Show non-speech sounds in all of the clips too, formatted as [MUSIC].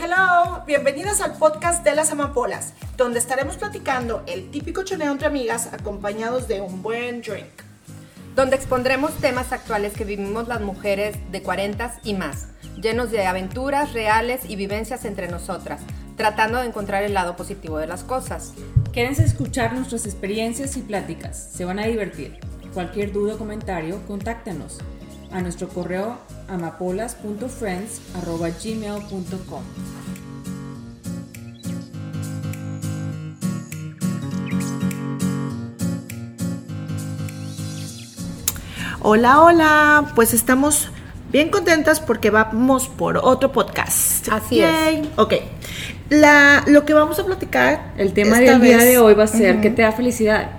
Hello. Bienvenidas al podcast de las amapolas, donde estaremos platicando el típico choneo entre amigas acompañados de un buen drink. Donde expondremos temas actuales que vivimos las mujeres de 40 y más, llenos de aventuras reales y vivencias entre nosotras, tratando de encontrar el lado positivo de las cosas. Quédense escuchar nuestras experiencias y pláticas, se van a divertir. Cualquier duda o comentario, contáctenos a nuestro correo amapolas.friends.gmail.com Hola, hola. Pues estamos bien contentas porque vamos por otro podcast. Así es. Ok. La, lo que vamos a platicar. El tema del día de hoy va a ser Ujú. ¿qué te da felicidad?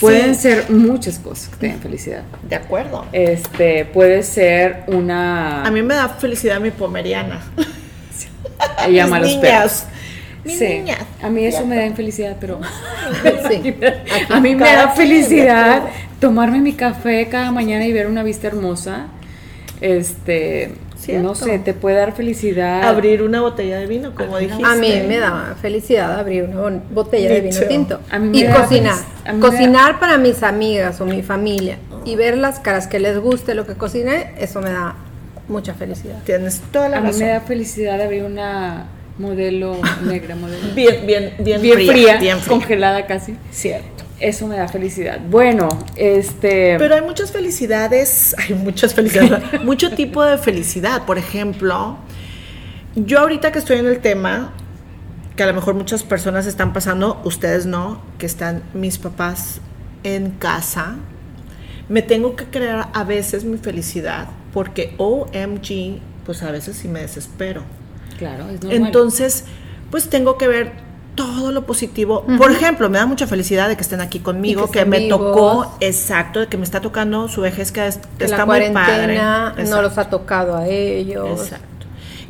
Pueden Sí. ser muchas cosas que te den felicidad. De acuerdo. Este, puede ser una... A mí me da felicidad mi pomeriana. ella ama a Mis los perros. Sí, a mí eso me da infelicidad, pero Sí. [LAUGHS] a mí me da felicidad tomarme mi café cada mañana y ver una vista hermosa. Este, Cierto. no sé, te puede dar felicidad. Abrir una botella de vino, como Abrir dijiste. A mí me da felicidad abrir una botella de vino tinto A mí me y cocinar. a mí Cocinar para mis amigas o mi familia y ver las caras que les guste lo que cociné, eso me da mucha felicidad. Tienes toda la A mí razón. me da felicidad abrir una modelo negra, modelo Bien, bien, bien, bien fría, bien fría. congelada casi. Cierto. Eso me da felicidad. Bueno, este Pero hay muchas felicidades, [LAUGHS] hay muchas felicidades, [LAUGHS] mucho tipo de felicidad. Por ejemplo, yo ahorita que estoy en el tema, que a lo mejor muchas personas están pasando, ustedes no, que están mis papás en casa, me tengo que crear a veces mi felicidad, porque OMG, pues a veces sí me desespero. claro, es normal. Entonces, pues tengo que ver todo lo positivo. Por ejemplo, me da mucha felicidad de que estén aquí conmigo, que me vivos. tocó, exacto, de que me está tocando su vejez, que es- Que está la muy padre. cuarentena no Exacto. los ha tocado a ellos. Exacto.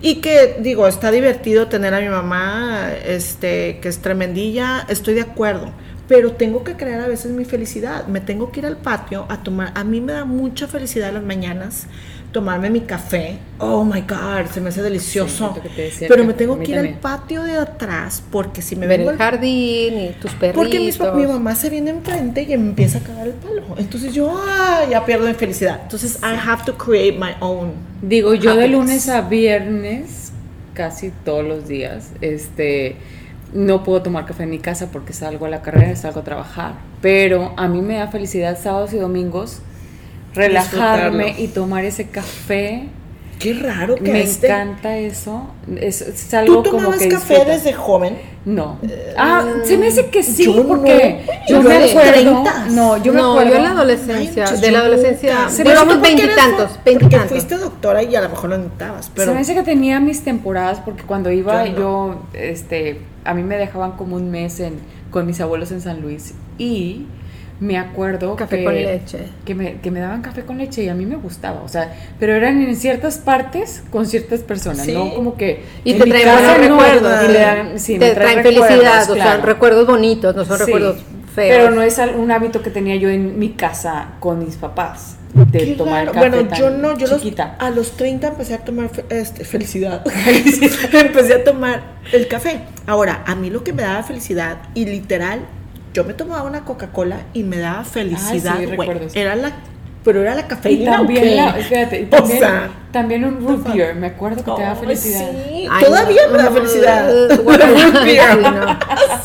Y que digo, está divertido tener a mi mamá, este, que es tremendilla, estoy de acuerdo. Pero tengo que crear a veces mi felicidad. Me tengo que ir al patio a tomar. A mí me da mucha felicidad las mañanas tomarme mi café. Oh my God, se me hace delicioso. Sí, Pero me tengo que ir al también. patio de atrás porque si me ver vengo el al- jardín y tus perritos. porque pa- mi mamá se viene enfrente y me empieza a cagar el palo. Entonces yo ah, ya pierdo mi felicidad. Entonces I have to create my own. Digo, yo de happiness. lunes a viernes, casi todos los días, este, no puedo tomar café en mi casa porque salgo a la carrera, salgo a trabajar. Pero a mí me da felicidad sábados y domingos relajarme y tomar ese café. Qué raro que Me este- encanta eso. Es, es algo ¿Tú como tomabas que café disfruta. desde joven? No. Ah, se me hace que sí, yo no. porque yo, Yo me acuerdo. 30. No, yo me no, acuerdo. yo en la adolescencia, Ay, de la adolescencia, porque eres veintitantos, Porque veintitantos. fuiste doctora y a lo mejor lo necesitabas, pero Se me hace que tenía mis temporadas porque cuando iba Yo no. yo, este, a mí me dejaban como un mes en, con mis abuelos en San Luis y me acuerdo Café que, con leche. Que me, que me daban café con leche y a mí me gustaba, o sea, pero eran en ciertas partes con ciertas personas, Sí. no como que Y te traen buenos no, recuerdos. y le dan- sí, te me traen traen felicidad, recuerdos, o sea, claro. recuerdos bonitos, no son Sí, recuerdos feos. Pero no es un hábito que tenía yo en mi casa con mis papás de Qué tomar café Bueno, tan yo no, yo los- a los 30 empecé a tomar fe- este, felicidad. [LAUGHS] empecé a tomar el café. Ahora, a mí lo que me daba felicidad, y literal, yo me tomaba una Coca-Cola y me daba felicidad, sí, güey. recuerdo eso. Era la, pero era la Y cafeína. ¿o también, qué? la, espérate, y O también, sea, también un root beer, me acuerdo que te da felicidad. sí, Ay, todavía no, me da no, felicidad. Root beer. [LAUGHS]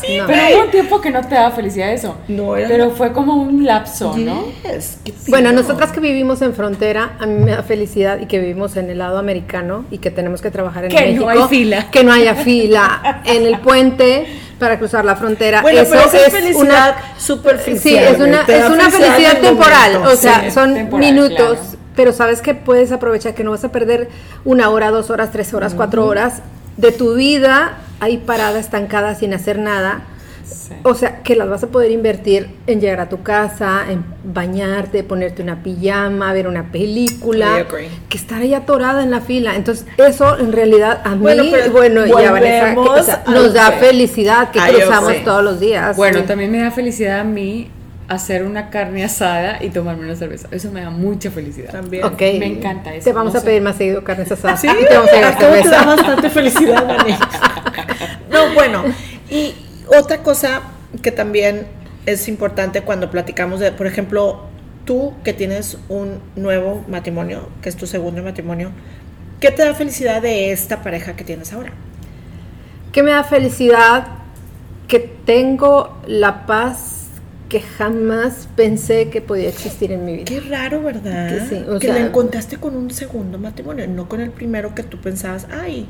Sí, no, no. Pero hubo un tiempo que no te daba felicidad eso. No, era- Pero fue como un lapso, ¿no? Yes, qué Bueno, nosotras que vivimos en frontera, a mí me da felicidad y que vivimos en el lado americano y que tenemos que trabajar en Que no México. hay fila. Que no haya fila en el puente para cruzar la frontera. Bueno, Eso pero esa es es felicidad una superficial. Sí, es una, es una felicidad temporal. momento. O sea, Sí, son temporal, minutos. claro. Pero sabes que puedes aprovechar que no vas a perder una hora, dos horas, tres horas, cuatro horas de tu vida ahí parada, estancada, sin hacer nada. Sí. O sea, que las vas a poder invertir en llegar a tu casa, en bañarte, ponerte una pijama, ver una película, I agree. que estar ahí atorada en la fila. Entonces, eso en realidad a mí, Bueno, bueno, pero y a Vanessa, que, o sea, volvemos nos da felicidad que cruzamos todos los días. Bueno, Sí. también me da felicidad a mí hacer una carne asada y tomarme una cerveza. Eso me da mucha felicidad. También. Ok. Me encanta eso, Te vamos no a sé. pedir más seguido carnes asadas. Sí, Y te vamos a llevar a todos te da cerveza. bastante felicidad, Dani. [LAUGHS] Otra cosa que también es importante cuando platicamos de, por ejemplo, tú que tienes un nuevo matrimonio, que es tu segundo matrimonio, ¿qué te da felicidad de esta pareja que tienes ahora? que me da felicidad que tengo la paz que jamás pensé que podía existir en mi vida. Qué raro, ¿verdad? Que sí, o que sea- la encontraste con un segundo matrimonio, no con el primero que tú pensabas, ay,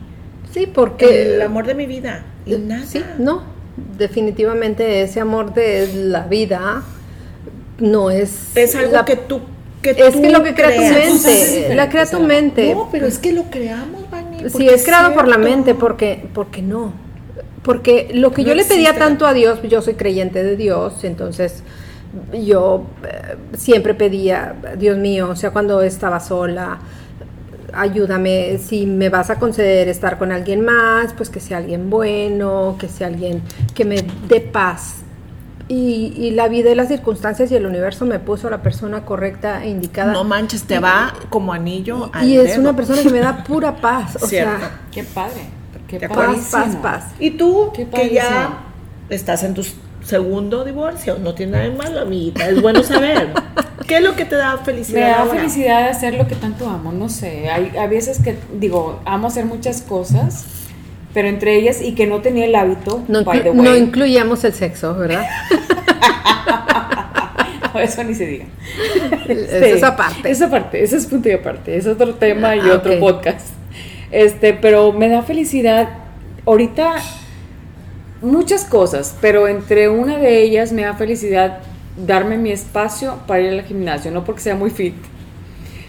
Sí, porque el amor de mi vida. Y nada. Sí, no. Definitivamente ese amor de la vida no es. Es algo la- que tú. Que Es tú que lo que crea tu mente. La crea tu mente. No, pero es que lo creamos, Vani. Sí, es creado por la mente, porque, porque no. Porque lo que No yo le pedía existe. tanto a Dios, yo soy creyente de Dios, entonces yo eh, siempre pedía, Dios mío, o sea, cuando estaba sola, ayúdame, si me vas a conceder estar con alguien más, pues que sea alguien bueno, que sea alguien que me dé paz. Y, y la vida y las circunstancias y el universo me puso a la persona correcta e indicada. No manches, te va como anillo al y es dedo. una persona que me da pura [LAUGHS] paz. O Cierto. sea, Qué padre. Qué paz, paz, paz. Y tú, Qué que ya estás en tu segundo divorcio, no tiene nada de malo, amiguita, es bueno saber. [LAUGHS] ¿Qué es lo que te da Me felicidad? da ahora? felicidad de hacer lo que tanto amo, no sé. Hay, hay veces que, digo, amo hacer muchas cosas, pero entre ellas, y que no tenía el hábito, No, by the inclu- no way. incluyamos el sexo, ¿verdad? [LAUGHS] No, eso ni se diga. Eso es aparte. Esa parte, ese es punto y aparte. Es otro tema y Ah, otro podcast. Este, pero me da felicidad. Ahorita muchas cosas, pero entre una de ellas me da felicidad darme mi espacio para ir al gimnasio, no porque sea muy fit,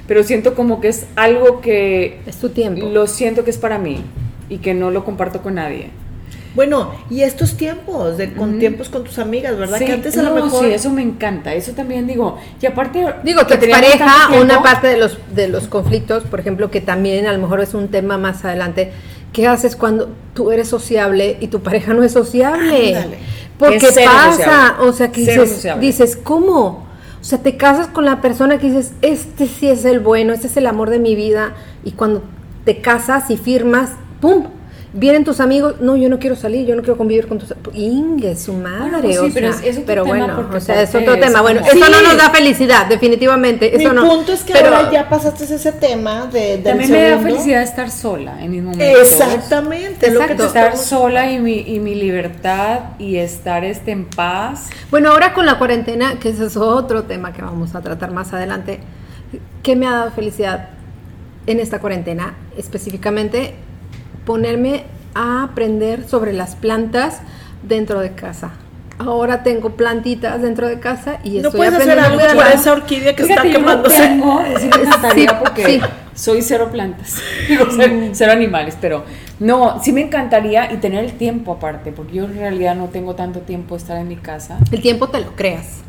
pero siento como que es algo que Es tu tiempo. lo siento que es para mí y que no lo comparto con nadie. Bueno, y estos tiempos, de con tiempos con tus amigas, ¿verdad? Sí, que antes a lo mejor. sí, eso me encanta. Eso también digo. Y aparte, Digo, tu que teníamos pareja, una parte de los, de los conflictos, por ejemplo, que también a lo mejor es un tema más adelante, ¿qué haces cuando tú eres sociable y tu pareja no es sociable? Ándale. Porque pasa, o sea, que dices, dices, ¿cómo? O sea, te casas con la persona que dices, este sí es el bueno, este es el amor de mi vida, y cuando te casas y firmas, ¡pum! Vienen tus amigos, no, yo no quiero salir, yo no quiero convivir con tus... Inge, su madre, Bueno, pues sí, o pero sea, es- es otro pero tema bueno, porque o sea, es otro es tema. Bueno, eso no nos da felicidad, definitivamente. Mi Eso no. punto es que Pero- ahora ya pasaste ese tema de, del También me da felicidad estar sola en mis momentos. Exactamente, lo que te Exacto. Estar estamos- sola y mi, y mi libertad y estar este, en paz. Bueno, ahora con la cuarentena, que ese es otro tema que vamos a tratar más adelante, ¿qué me ha dado felicidad en esta cuarentena? Específicamente, ponerme a aprender sobre las plantas dentro de casa. Ahora tengo plantitas dentro de casa y No estoy puedes hacer aprendiendo algo a por cuidarlas. esa orquídea que Fíjate, está no quemándose. tengo, [LAUGHS] sí me encantaría Sí, porque sí. soy cero plantas, [LAUGHS] digo, cero, cero animales, pero no, sí me encantaría y tener el tiempo aparte, porque yo en realidad no tengo tanto tiempo de estar en mi casa. El tiempo te lo creas.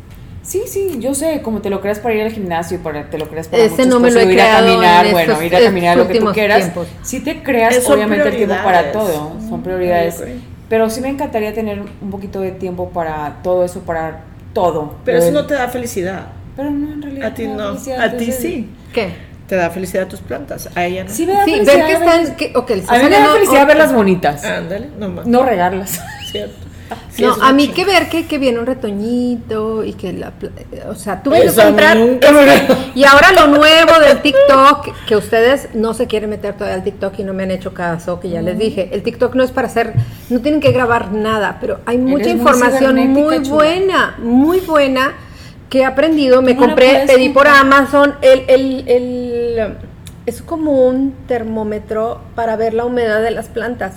Sí, sí, yo sé, como te lo creas para ir al gimnasio, para, te lo creas para Ese no me cosas, lo he o ir a creado caminar, en bueno, estos- ir a caminar lo que tú quieras. tiempos. Sí te creas, obviamente, el tiempo para todo, son prioridades. Pero sí me encantaría tener un poquito de tiempo para todo eso, para todo. Pero eso no te da felicidad. Pero no, en realidad. A ti no. A ti sí. ¿Qué? Te da felicidad tus plantas. A ella no. Sí, me da Sí, felicidad. ver que están... Que, ok, le está A mí me da felicidad verlas bonitas, Ándale, no más. no regarlas. Cierto. Sí, no, a mí que ver que, que viene un retoñito y que la... pla- O sea, tuve que mí comprar... nunca me- [LAUGHS] Y ahora lo nuevo del TikTok, que ustedes no se quieren meter todavía al TikTok y no me han hecho caso, que ya les dije, el TikTok no es para hacer, no tienen que grabar nada, pero hay mucha Eres información muy chula. buena, muy buena que he aprendido. Me ¿Cómo la compré, pedí por? Amazon el, el, el- es como un termómetro para ver la humedad de las plantas.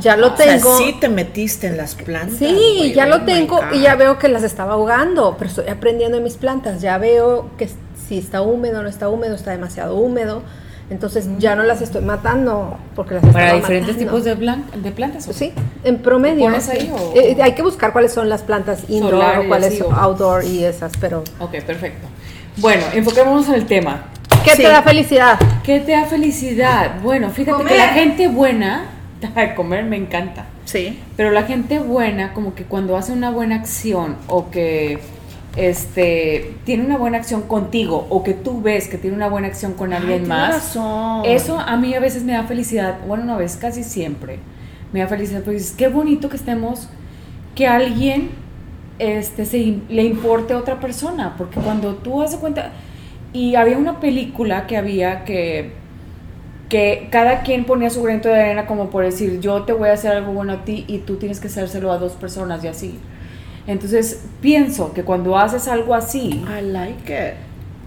Ya lo O sea, tengo. sí te metiste en las plantas. Sí, güey, ya oh lo my tengo God. y ya veo que las estaba ahogando, pero estoy aprendiendo de mis plantas, ya veo que si está húmedo no está húmedo, está demasiado húmedo, entonces ya no las estoy matando porque las Para diferentes matando. tipos de, blan- de plantas. ¿o? Sí, en promedio. ¿Pones ahí o- Eh, hay que buscar cuáles son las plantas indoor Solar o cuáles son outdoor y esas, pero Ok, perfecto. Bueno, enfoquémonos en el tema. ¿qué Sí. te da felicidad? ¿Qué te da felicidad? Bueno, fíjate que Comer. la gente buena, comer me encanta. Sí. Pero la gente buena, como que cuando hace una buena acción o que este, tiene una buena acción contigo o que tú ves que tiene una buena acción con Ay, alguien tienes más, razón. eso a mí a veces me da felicidad, bueno, una vez casi siempre, me da felicidad porque dices, qué bonito que estemos, que alguien este, se, le importe a otra persona, porque cuando tú haces cuenta, y había una película que había que, que cada quien ponía su granito de arena como por decir, yo te voy a hacer algo bueno a ti y tú tienes que hacérselo a dos personas y así. Entonces pienso que cuando haces algo así, I like it.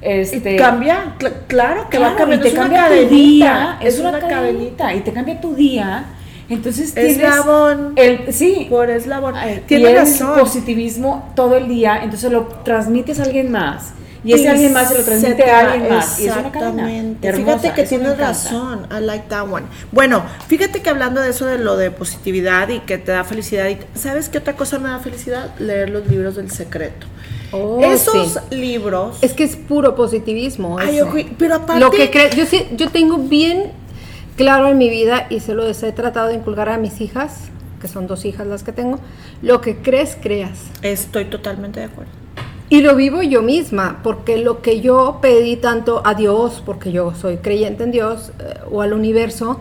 este, y cambia, cl- claro que va Claro, cambiando. y es te una cambia tu cadenita, día, es una cadenita, cadenita. y te cambia tu día. Entonces tienes Eslabón el sí, por eslabón. Tienes razón. positivismo todo el día, entonces lo transmites a alguien más y ese alguien más se lo transmite te a alguien más y es una cadena. Exactamente. fíjate que tienes razón. I like that one. Bueno, fíjate que hablando de eso de lo de positividad y que te da felicidad, y ¿sabes qué otra cosa me da felicidad? Leer los libros del secreto. Oh, Esos sí. libros. Es que es puro positivismo. Ay, ojo, pero aparte. Lo que cre- yo sí, yo tengo bien claro en mi vida y se lo he tratado de inculcar a mis hijas, que son dos hijas las que tengo, lo que crees, creas. Estoy totalmente de acuerdo. Y lo vivo yo misma, porque lo que yo pedí tanto a Dios, porque yo soy creyente en Dios, eh, o al universo,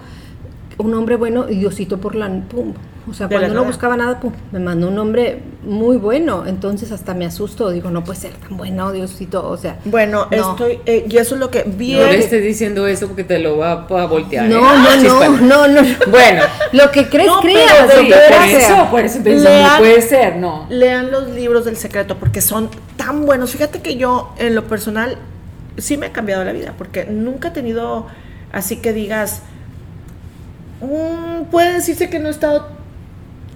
un hombre bueno y Diosito por la... Pum. O sea, De cuando no buscaba nada, pum, me mandó un hombre muy bueno. Entonces hasta me asusto, digo, no puede ser tan bueno Diosito, o sea... Bueno, no. estoy. eh, y eso es lo que. No Bien. le estés diciendo eso porque te lo va a voltear. No, ¿eh? no, no, no, no. Bueno, Lo que crees, No, creas. pero por eso, por eso Lean- no puede ser, no. Lean los libros del secreto porque son tan buenos. Fíjate que yo, en lo personal, sí me ha cambiado la vida porque nunca he tenido así que digas. mm, puede decirse que no he estado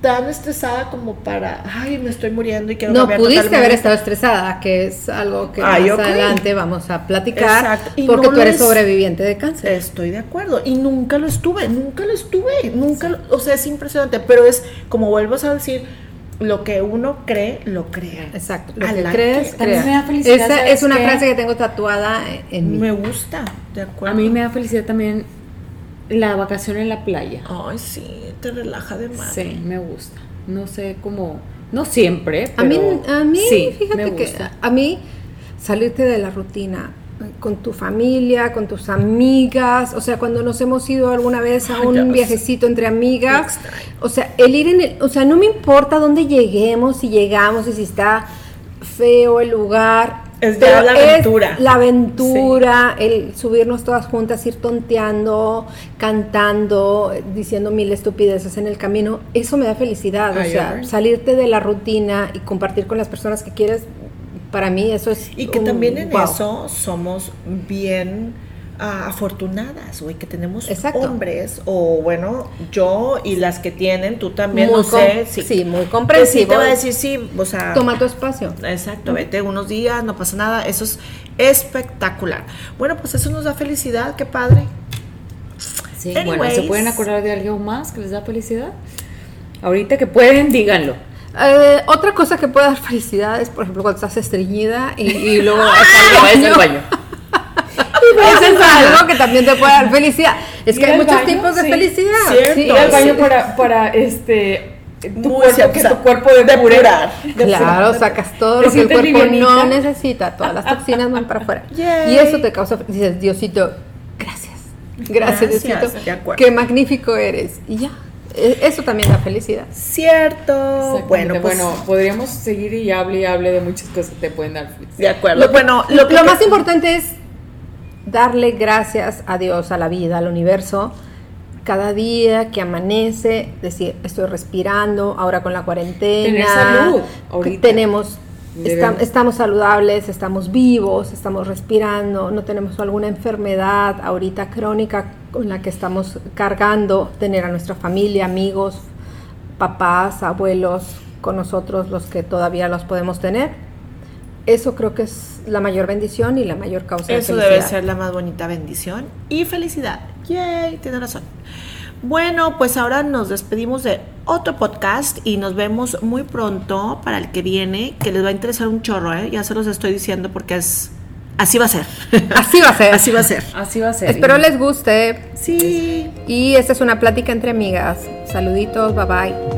tan estresada como para. Ay, me estoy muriendo y quiero No pudiste totalmente". haber estado estresada, que es algo que Ay, más ok. adelante vamos a platicar, porque no tú eres es- sobreviviente de cáncer. Estoy de acuerdo. Y nunca lo estuve, nunca lo estuve, nunca lo- o sea, es impresionante, pero es como vuelvo a decir, lo que uno cree, lo crea. Exacto. Lo que crees, it. A mí me da felicidad, Esa ¿sabes es una qué? frase que tengo tatuada en mí. Me gusta, de acuerdo. A mí me da felicidad también la vacación en la playa. Ay, sí, te relaja de más. Sí, me gusta. No sé cómo, no siempre, A mí, pero a mí sí, fíjate que a mí salirte de la rutina con tu familia, con tus amigas, o sea, cuando nos hemos ido alguna vez a un viajecito entre amigas, o sea, el ir en el, o sea, no me importa dónde lleguemos, si llegamos y si está feo el lugar, Es ya la aventura. la aventura, el subirnos todas juntas, ir tonteando, cantando, diciendo mil estupideces en el camino, eso me da felicidad. Ay, o sea, salirte de la rutina y compartir con las personas que quieres, para mí eso es. Y que un también en wow. eso somos bien ah, afortunadas, güey, que tenemos Exacto. hombres, o bueno, yo y las que tienen, tú también, Muy no sé. sí, muy que sí comprensivo. te va a decir, sí, o sea. Toma tu espacio. Exacto, vete unos días, no pasa nada, eso es espectacular. Bueno, pues eso nos da felicidad, qué padre. Sí, Anyways. bueno, ¿se pueden acordar de algo más que les da felicidad? Ahorita que pueden, díganlo. Eh, otra cosa que puede dar felicidad es, por ejemplo, cuando estás estreñida y, y [LAUGHS] luego vas al baño. baño. [LAUGHS] Eso es algo que también te puede dar felicidad. Es que hay muchos baño, tipos de sí. felicidad. Cierto. Sí, Ir al Sí. baño para, para este tu cuerpo, que o sea, tu cuerpo depure. depurar. Claro, sacas todo lo que el cuerpo no necesita, todas las toxinas van para afuera. [LAUGHS] Yay. Y eso te causa, dices, Diosito, gracias. Gracias, Gracias, Diosito. de acuerdo. Qué magnífico eres. Y ya, eso también da felicidad. Cierto. Bueno, pues. bueno, podríamos seguir y hable y hable de muchas cosas que te pueden dar de acuerdo. Lo, que- bueno, lo, más importante es darle gracias a Dios, a la vida, al universo. Cada día que amanece, decir, estoy respirando, ahora con la cuarentena. Tener salud, ahorita. Tenemos, estamos saludables, estamos vivos, estamos respirando, no tenemos alguna enfermedad ahorita crónica con la que estamos cargando, tener a nuestra familia, amigos, papás, abuelos con nosotros, los que todavía los podemos tener. Eso creo que es la mayor bendición y la mayor causa de Eso felicidad. debe ser la más bonita bendición y felicidad. Yay, tiene razón. Bueno, pues ahora nos despedimos de otro podcast y nos vemos muy pronto para el que viene, que les va a interesar un chorro, ¿eh? Ya se los estoy diciendo porque es así va a ser. [LAUGHS] Así va a ser. así va a ser. Así va a ser. Espero les guste. Sí. Y esta es una plática entre amigas. Saluditos, bye bye.